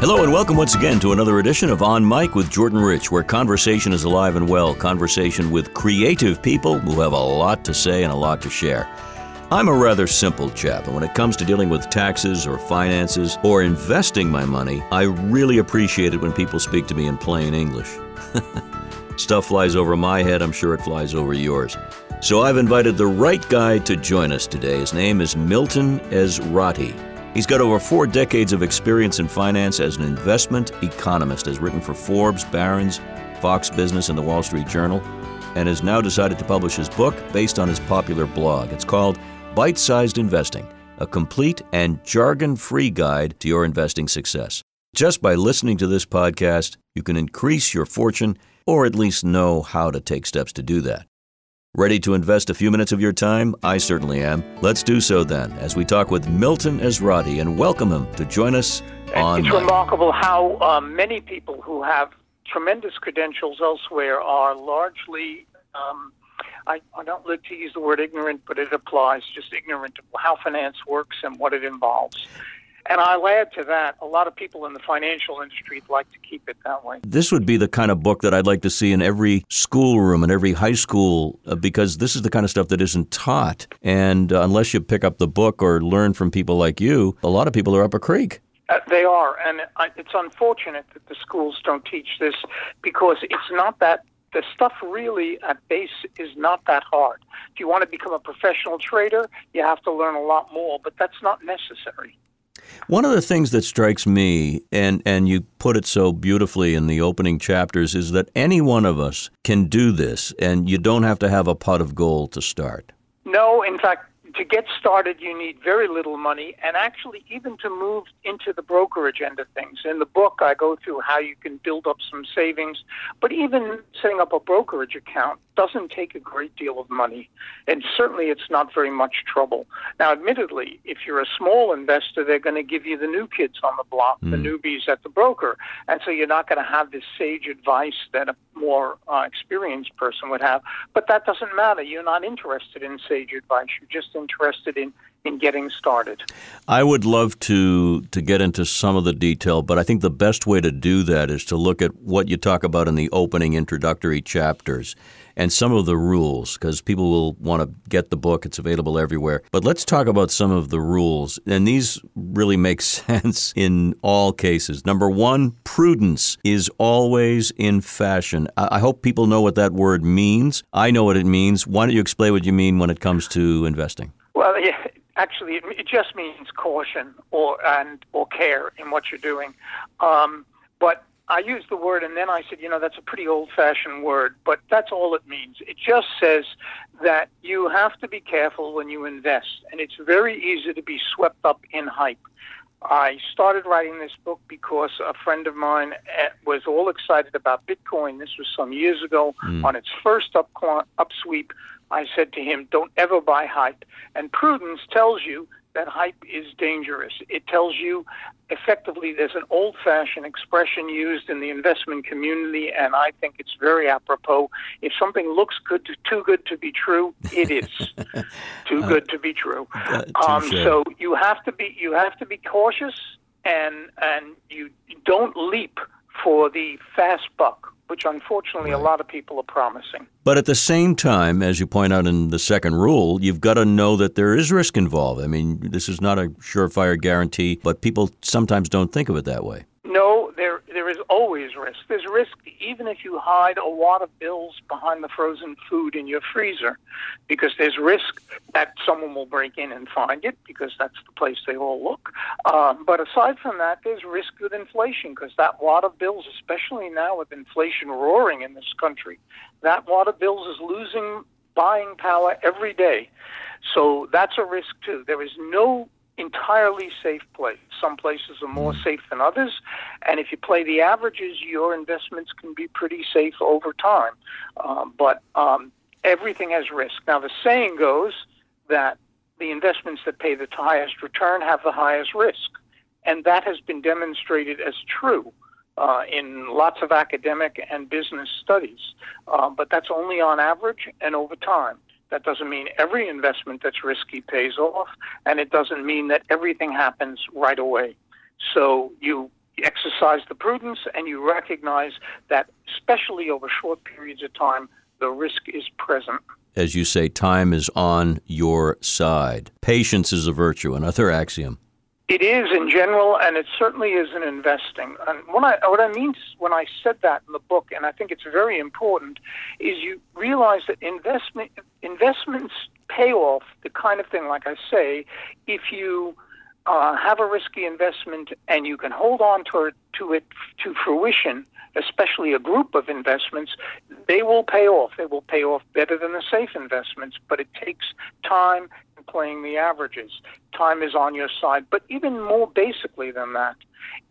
Hello and welcome once again to another edition of On Mic with Jordan Rich, where conversation is alive and well. Conversation with creative people who have a lot to say and a lot to share. I'm a rather simple chap, and when it comes to dealing with taxes or finances or investing my money, I really appreciate it when people speak to me in plain English. Stuff flies over my head, I'm sure it flies over yours. So I've invited the right guy to join us today. His name is Milton Ezrati. He's got over four decades of experience in finance as an investment economist, has written for Forbes, Barron's, Fox Business, and the Wall Street Journal, and has now decided to publish his book based on his popular blog. It's called Bite Sized Investing, a complete and jargon free guide to your investing success. Just by listening to this podcast, you can increase your fortune or at least know how to take steps to do that. Ready to invest a few minutes of your time? I certainly am. Let's do so then as we talk with Milton Ezrati and welcome him to join us on. It's remarkable how um, many people who have tremendous credentials elsewhere are largely. Um, I, I don't like to use the word ignorant, but it applies, just ignorant of how finance works and what it involves. And I'll add to that, a lot of people in the financial industry like to keep it that way. This would be the kind of book that I'd like to see in every schoolroom and every high school uh, because this is the kind of stuff that isn't taught. And uh, unless you pick up the book or learn from people like you, a lot of people are up a creek. Uh, they are, and I, it's unfortunate that the schools don't teach this because it's not that the stuff really at base is not that hard. If you want to become a professional trader, you have to learn a lot more, but that's not necessary. One of the things that strikes me, and, and you put it so beautifully in the opening chapters, is that any one of us can do this, and you don't have to have a pot of gold to start. No, in fact, to get started, you need very little money, and actually, even to move into the brokerage end of things. In the book, I go through how you can build up some savings, but even setting up a brokerage account doesn't take a great deal of money, and certainly it's not very much trouble. Now, admittedly, if you're a small investor, they're going to give you the new kids on the block, mm. the newbies at the broker, and so you're not going to have this sage advice that a more uh, experienced person would have. But that doesn't matter. You're not interested in sage advice. You're just interested in in getting started. I would love to to get into some of the detail, but I think the best way to do that is to look at what you talk about in the opening introductory chapters and some of the rules because people will want to get the book. It's available everywhere. But let's talk about some of the rules. And these really make sense in all cases. Number one, prudence is always in fashion. I hope people know what that word means. I know what it means. Why don't you explain what you mean when it comes to investing? Well, yeah, actually, it, just means caution or and or care in what you're doing. Um, but I used the word, and then I said, you know, that's a pretty old-fashioned word, but that's all it means. It just says that you have to be careful when you invest, and it's very easy to be swept up in hype. I started writing this book because a friend of mine eh, was all excited about Bitcoin. This was some years ago mm. on its first up upsweep. I said to him, "Don't ever buy hype." And prudence tells you that hype is dangerous. It tells you effectively there's an old fashioned expression used in the investment community, and I think it's very apropos. If something looks good to, too good to be true, it is too uh, good to be true. Uh, um, so you have to be you have to be cautious and and you don't leap for the fast buck which unfortunately right. a lot of people are promising. But at the same time, as you point out in the second rule, you've got to know that there is risk involved. I mean, this is not a surefire guarantee, but people sometimes don't think of it that way. No, there there is always risk. There's risk even if you hide a wad of bills behind the frozen food in your freezer, because there's risk that someone will break in and find it, because that's the place they all look. Um, but aside from that, there's risk with inflation, because that wad of bills, especially now with inflation roaring in this country, that wad of bills is losing buying power every day. So that's a risk too. There is no entirely safe place. Some places are more safe than others, and if you play the averages, your investments can be pretty safe over time. Um, but um, everything has risk. Now, the saying goes that the investments that pay the highest return have the highest risk, and that has been demonstrated as true. Uh, in lots of academic and business studies, uh, but that's only on average and over time. That doesn't mean every investment that's risky pays off, and it doesn't mean that everything happens right away. So you exercise the prudence and you recognize that, especially over short periods of time, the risk is present. As you say, time is on your side. Patience is a virtue, another axiom. It is in general, and it certainly is in investing. And what I what I mean when I said that in the book, and I think it's very important, is you realize that investment investments pay off the kind of thing, like I say, if you uh, have a risky investment and you can hold on to it to it to fruition, especially a group of investments, they will pay off. They will pay off better than the safe investments, but it takes time playing the averages. Time is on your side. But even more basically than that,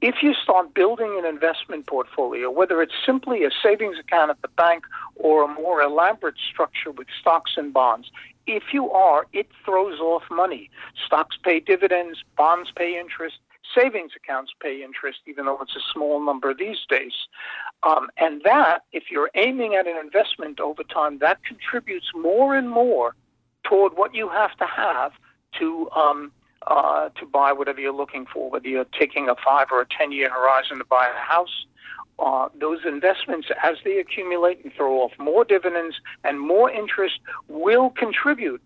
if you start building an investment portfolio, whether it's simply a savings account at the bank or a more elaborate structure with stocks and bonds, if you are, it throws off money. Stocks pay dividends, bonds pay interest, savings accounts pay interest, even though it's a small number these days. Um, and that, if you're aiming at an investment over time, that contributes more and more toward what you have to have to um, uh, to buy whatever you're looking for, whether you're taking a five or a ten year horizon to buy a house. Uh, those investments, as they accumulate and throw off more dividends and more interest, will contribute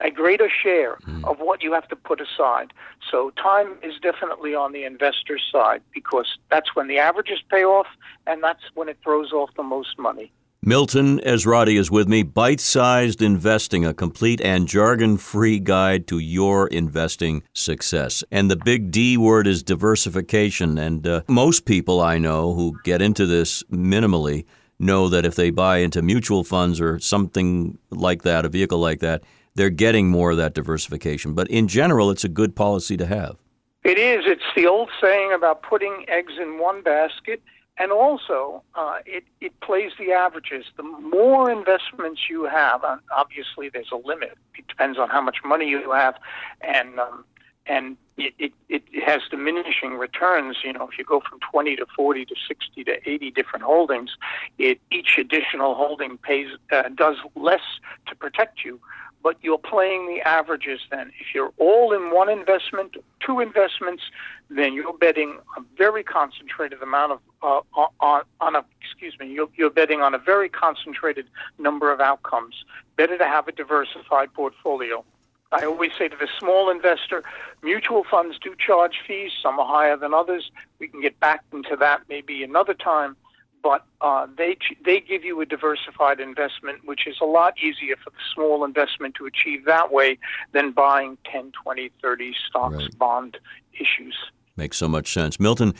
a greater share mm. of what you have to put aside. So time is definitely on the investor's side because that's when the averages pay off and that's when it throws off the most money. Milton Ezrati is with me. Bite sized investing, a complete and jargon free guide to your investing success. And the big D word is diversification. And uh, most people I know who get into this minimally know that if they buy into mutual funds or something like that, a vehicle like that, they're getting more of that diversification. But in general, it's a good policy to have. It is. It's the old saying about putting eggs in one basket and also uh, it, it plays the averages. The more investments you have, obviously there's a limit. It depends on how much money you have, and um, and it, it, it has diminishing returns. You know, if you go from 20 to 40 to 60 to 80 different holdings, it, each additional holding pays uh, does less to protect you but you're playing the averages then. If you're all in one investment, two investments, then you're betting a very concentrated amount of uh, on, on a excuse me, you're, you're betting on a very concentrated number of outcomes. Better to have a diversified portfolio. I always say to the small investor, mutual funds do charge fees. Some are higher than others. We can get back into that maybe another time but uh, they they give you a diversified investment, which is a lot easier for the small investment to achieve that way than buying 10, 20, 30 stocks, right. bond issues. Makes so much sense. Milton,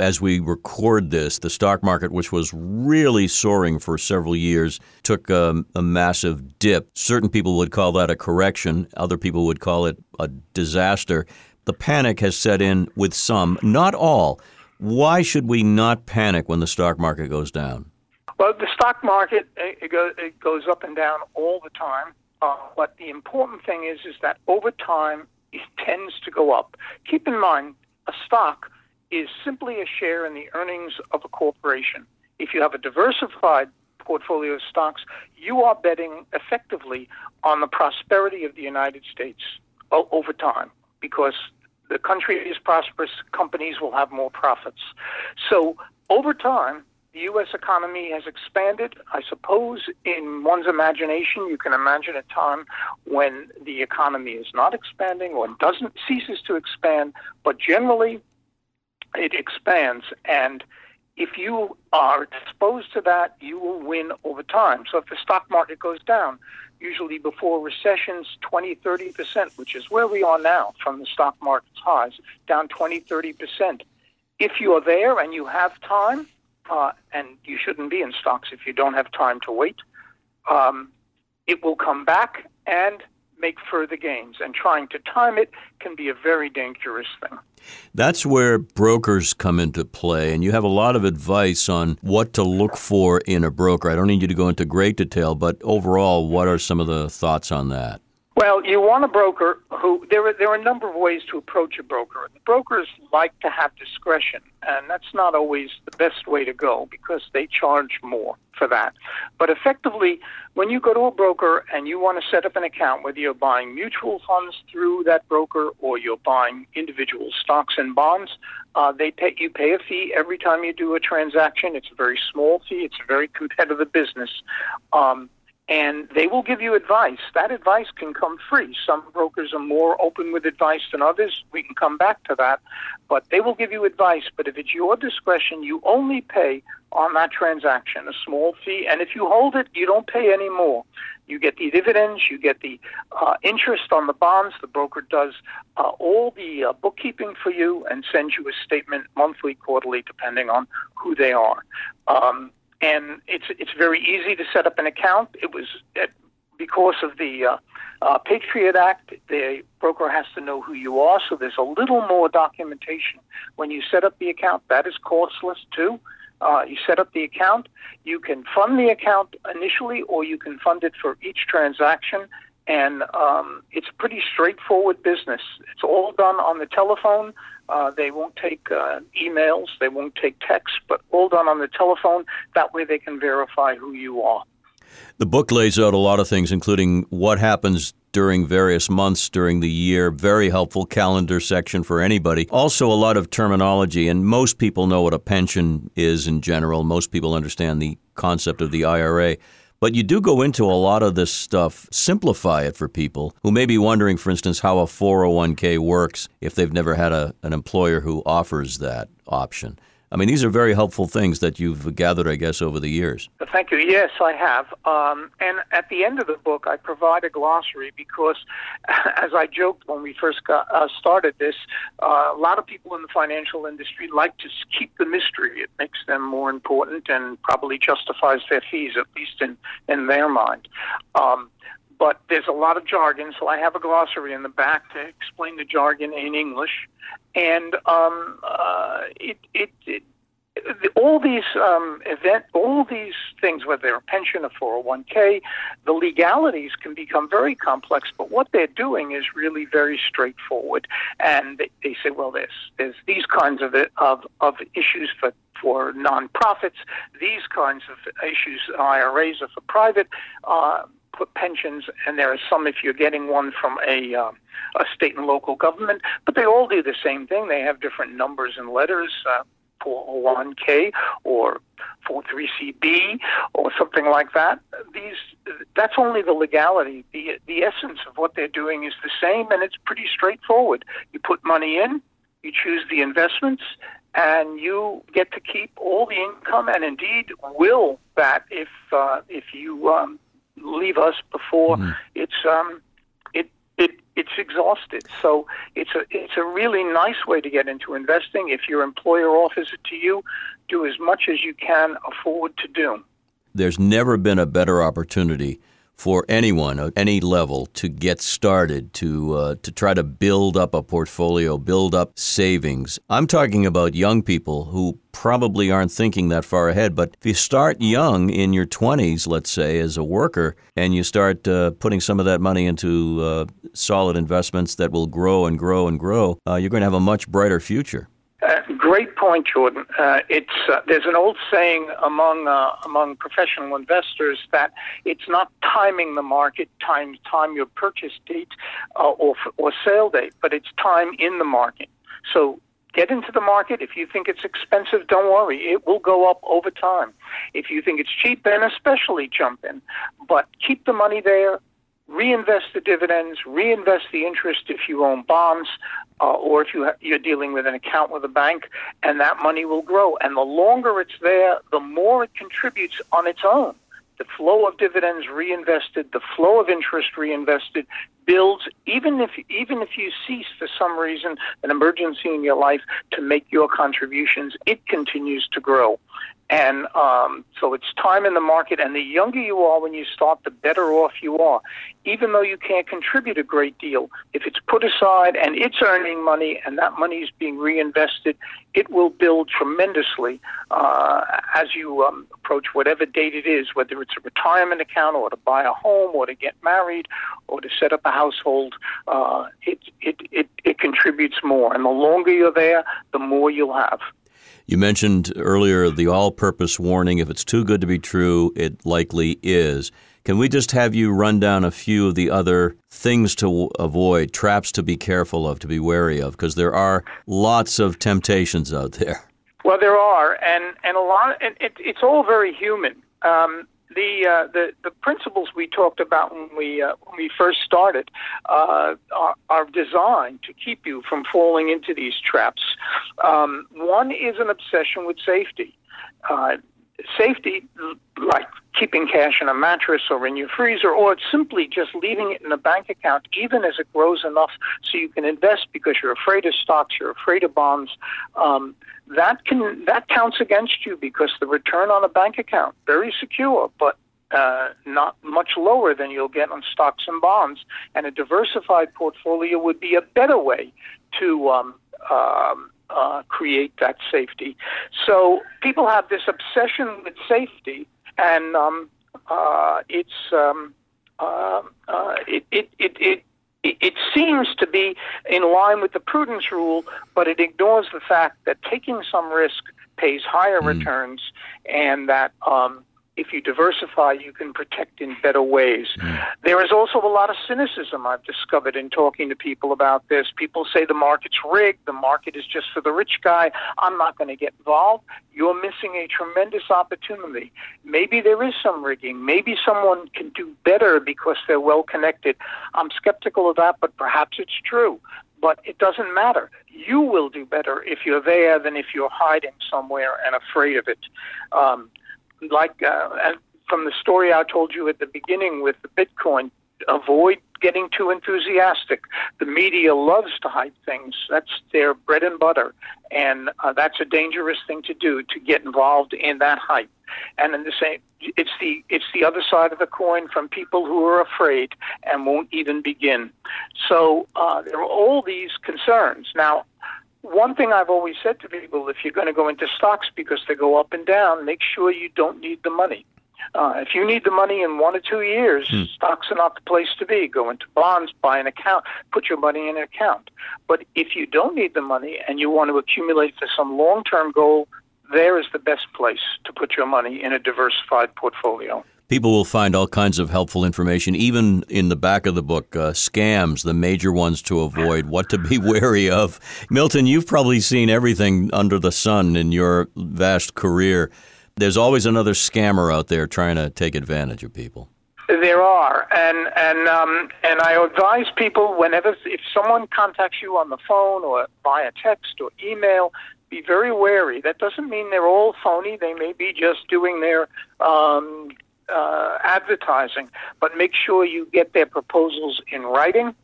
as we record this, the stock market, which was really soaring for several years, took um, a massive dip. Certain people would call that a correction, other people would call it a disaster. The panic has set in with some, not all. Why should we not panic when the stock market goes down? Well, the stock market it, goes, it goes up and down all the time. Uh, but the important thing is is that over time it tends to go up. Keep in mind, a stock is simply a share in the earnings of a corporation. If you have a diversified portfolio of stocks, you are betting effectively on the prosperity of the United States over time because the country is prosperous, companies will have more profits. So over time, the U.S. economy has expanded. I suppose in one's imagination, you can imagine a time when the economy is not expanding or doesn't ceases to expand, but generally it expands. And if you are exposed to that, you will win over time. So if the stock market goes down, usually before recessions 20, 30%, which is where we are now from the stock market's highs, down 20, 30%. If you are there and you have time, uh, and you shouldn't be in stocks if you don't have time to wait, um, it will come back and make further gains. And trying to time it can be a very dangerous thing. That's where brokers come into play, and you have a lot of advice on what to look for in a broker. I don't need you to go into great detail, but overall, what are some of the thoughts on that? Well, you want a broker who there are there are a number of ways to approach a broker. Brokers like to have discretion, and that's not always the best way to go because they charge more for that. But effectively, when you go to a broker and you want to set up an account, whether you're buying mutual funds through that broker or you're buying individual stocks and bonds, uh, they pay you pay a fee every time you do a transaction. It's a very small fee. It's a very competitive business. Um, and they will give you advice. That advice can come free. Some brokers are more open with advice than others. We can come back to that. But they will give you advice. But if it's your discretion, you only pay on that transaction a small fee. And if you hold it, you don't pay any more. You get the dividends, you get the uh, interest on the bonds. The broker does uh, all the uh, bookkeeping for you and sends you a statement monthly, quarterly, depending on who they are. Um, and it's it's very easy to set up an account. It was uh, because of the uh, uh, Patriot Act. The broker has to know who you are, so there's a little more documentation when you set up the account. That is costless too. Uh, you set up the account. You can fund the account initially, or you can fund it for each transaction. And um, it's pretty straightforward business. It's all done on the telephone. Uh, they won't take uh, emails, they won't take texts, but all done on the telephone. That way they can verify who you are. The book lays out a lot of things, including what happens during various months during the year. Very helpful calendar section for anybody. Also, a lot of terminology, and most people know what a pension is in general. Most people understand the concept of the IRA. But you do go into a lot of this stuff, simplify it for people who may be wondering, for instance, how a 401k works if they've never had a, an employer who offers that option. I mean, these are very helpful things that you've gathered, I guess, over the years. Thank you. Yes, I have. Um, and at the end of the book, I provide a glossary because, as I joked when we first got, uh, started this, uh, a lot of people in the financial industry like to keep the mystery. It makes them more important and probably justifies their fees, at least in, in their mind. Um, but there's a lot of jargon, so I have a glossary in the back to explain the jargon in English. And um, uh, it, it, it all these um, event, all these things, whether they're a pension, a 401k, the legalities can become very complex. But what they're doing is really very straightforward. And they, they say, well, there's there's these kinds of of, of issues for for nonprofits. These kinds of issues, IRAs are for private. Uh, pensions, and there are some if you're getting one from a uh, a state and local government, but they all do the same thing. They have different numbers and letters. Uh, 401k or 403b or something like that these that's only the legality the the essence of what they're doing is the same and it's pretty straightforward you put money in you choose the investments and you get to keep all the income and indeed will that if uh, if you um, leave us before mm-hmm. it's um, it it it's exhausted. So it's a it's a really nice way to get into investing. If your employer offers it to you, do as much as you can afford to do. There's never been a better opportunity for anyone at any level to get started to uh, to try to build up a portfolio, build up savings. I'm talking about young people who probably aren't thinking that far ahead. But if you start young in your 20s, let's say, as a worker, and you start uh, putting some of that money into uh, solid investments that will grow and grow and grow, uh, you're going to have a much brighter future. Uh, great point, Jordan. Uh, it's uh, there's an old saying among uh, among professional investors that it's not timing the market, time time your purchase date uh, or or sale date, but it's time in the market. So get into the market. If you think it's expensive, don't worry, it will go up over time. If you think it's cheap, then especially jump in. But keep the money there reinvest the dividends, reinvest the interest if you own bonds, uh, or if you ha- you're dealing with an account with a bank, and that money will grow. And the longer it's there, the more it contributes on its own. The flow of dividends reinvested, the flow of interest reinvested builds. Even if even if you cease for some reason an emergency in your life to make your contributions, it continues to grow. And um, so it's time in the market, and the younger you are when you start, the better off you are. Even though you can't contribute a great deal, if it's put aside and it's earning money and that money is being reinvested, it will build tremendously uh, as you um, approach whatever date it is, whether it's a retirement account or to buy a home or to get married or to set up a household. Uh, it, it, it, it contributes more. And the longer you're there, the more you'll have. You mentioned earlier the all purpose warning. If it's too good to be true, it likely is. Can we just have you run down a few of the other things to avoid, traps to be careful of, to be wary of? Because there are lots of temptations out there. Well, there are, and and a lot. And it, it's all very human. Um, the uh, the the principles we talked about when we uh, when we first started uh, are, are designed to keep you from falling into these traps. Um, one is an obsession with safety. Uh, safety, like keeping cash in a mattress or in your freezer, or simply just leaving it in a bank account, even as it grows enough so you can invest because you're afraid of stocks, you're afraid of bonds. Um, that can that counts against you because the return on a bank account very secure, but uh, not much lower than you'll get on stocks and bonds. And a diversified portfolio would be a better way to um, um, uh, create that safety. So people have this obsession with safety, and um, uh, it's um, uh, uh, it, it, it, it it seems to be in line with the prudence rule, but it ignores the fact that taking some risk pays higher mm. returns, and that um, if you diversify, you can protect in better ways. Mm. There is also a lot of cynicism I've discovered in talking to people about this. People say the market's rigged, the market is just for the rich guy, I'm not going to get involved. You're missing a tremendous opportunity. Maybe there is some rigging. Maybe someone can do better because they're well connected. I'm skeptical of that, but perhaps it's true but it doesn't matter. You will do better if you're there than if you're hiding somewhere and afraid of it. Um, like uh, from the story I told you at the beginning with the Bitcoin, avoid getting too enthusiastic. The media loves to hype things. That's their bread and butter, and uh, that's a dangerous thing to do to get involved in that hype. And in the same, it's the it's the other side of the coin from people who are afraid and won't even begin. So uh, there are all these concerns now one thing I've always said to people if you're going to go into stocks because they go up and down, make sure you don't need the money. Uh, if you need the money in one or two years, hmm. stocks are not the place to be. Go into bonds, buy an account, put your money in an account. But if you don't need the money and you want to accumulate for some long term goal, there is the best place to put your money in a diversified portfolio. People will find all kinds of helpful information, even in the back of the book. Uh, scams, the major ones to avoid, what to be wary of. Milton, you've probably seen everything under the sun in your vast career. There's always another scammer out there trying to take advantage of people. There are, and and um, and I advise people whenever if someone contacts you on the phone or via text or email, be very wary. That doesn't mean they're all phony. They may be just doing their um, uh, advertising, but make sure you get their proposals in writing.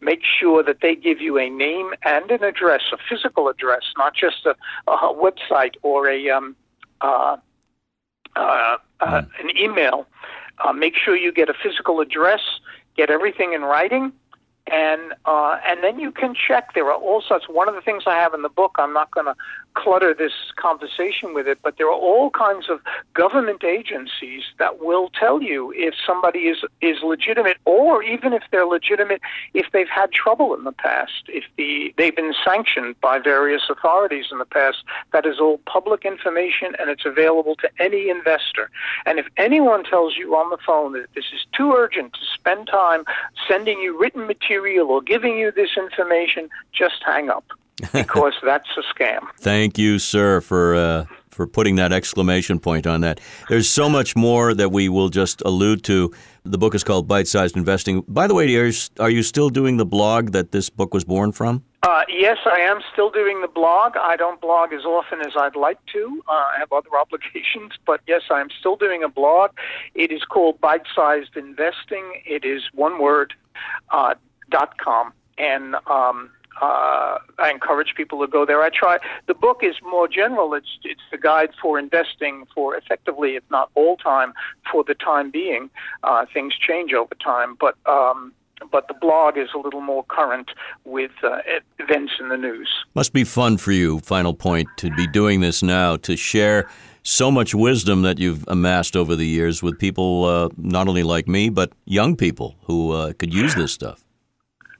Make sure that they give you a name and an address, a physical address, not just a, a website or a um, uh, uh, uh, hmm. an email. Uh, make sure you get a physical address. Get everything in writing and uh, and then you can check. There are all sorts. One of the things I have in the book, I'm not going to clutter this conversation with it, but there are all kinds of government agencies that will tell you if somebody is is legitimate, or even if they're legitimate, if they've had trouble in the past, if the they've been sanctioned by various authorities in the past. That is all public information, and it's available to any investor. And if anyone tells you on the phone that this is too urgent to spend time sending you written material material or giving you this information, just hang up because that's a scam. Thank you, sir, for uh, for putting that exclamation point on that. There's so much more that we will just allude to. The book is called Bite Sized Investing. By the way, are you, are you still doing the blog that this book was born from? Uh, yes, I am still doing the blog. I don't blog as often as I'd like to. Uh, I have other obligations, but yes, I am still doing a blog. It is called Bite Sized Investing. It is one word, uh, dot com, and um, uh, I encourage people to go there. I try. The book is more general. It's it's the guide for investing for effectively, if not all time, for the time being. Uh, things change over time, but. Um, but the blog is a little more current with uh, events in the news. Must be fun for you, final point, to be doing this now, to share so much wisdom that you've amassed over the years with people uh, not only like me, but young people who uh, could use this stuff.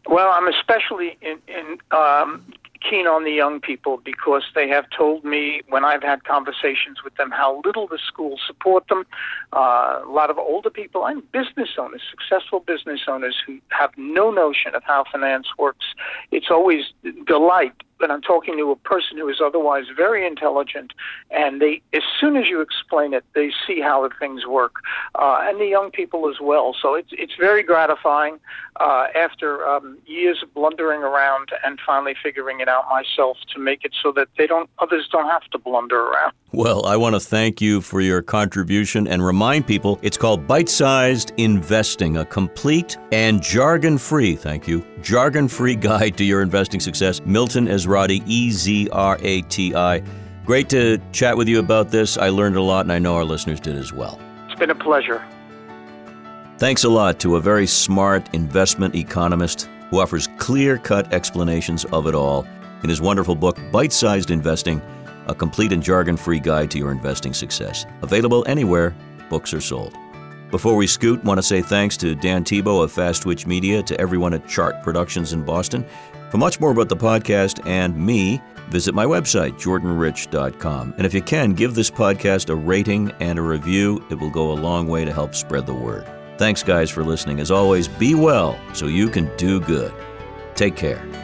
Well, I'm especially in, in um, keen on the young people because they have told me when I've had conversations with them how little the schools support them. Uh, a lot of older people and business owners, successful business owners who have no notion of how finance works. It's always delight but I'm talking to a person who is otherwise very intelligent, and they, as soon as you explain it, they see how the things work, uh, and the young people as well. So it's it's very gratifying uh, after um, years of blundering around and finally figuring it out myself to make it so that they don't others don't have to blunder around. Well, I want to thank you for your contribution and remind people it's called Bite Sized Investing, a complete and jargon free, thank you, jargon free guide to your investing success. Milton Ezrati, E Z R A T I. Great to chat with you about this. I learned a lot, and I know our listeners did as well. It's been a pleasure. Thanks a lot to a very smart investment economist who offers clear cut explanations of it all in his wonderful book, Bite Sized Investing A Complete and Jargon Free Guide to Your Investing Success. Available anywhere books are sold. Before we scoot, want to say thanks to Dan Tebow of Fast Twitch Media, to everyone at Chart Productions in Boston. For much more about the podcast and me, visit my website, jordanrich.com. And if you can, give this podcast a rating and a review. It will go a long way to help spread the word. Thanks, guys, for listening. As always, be well so you can do good. Take care.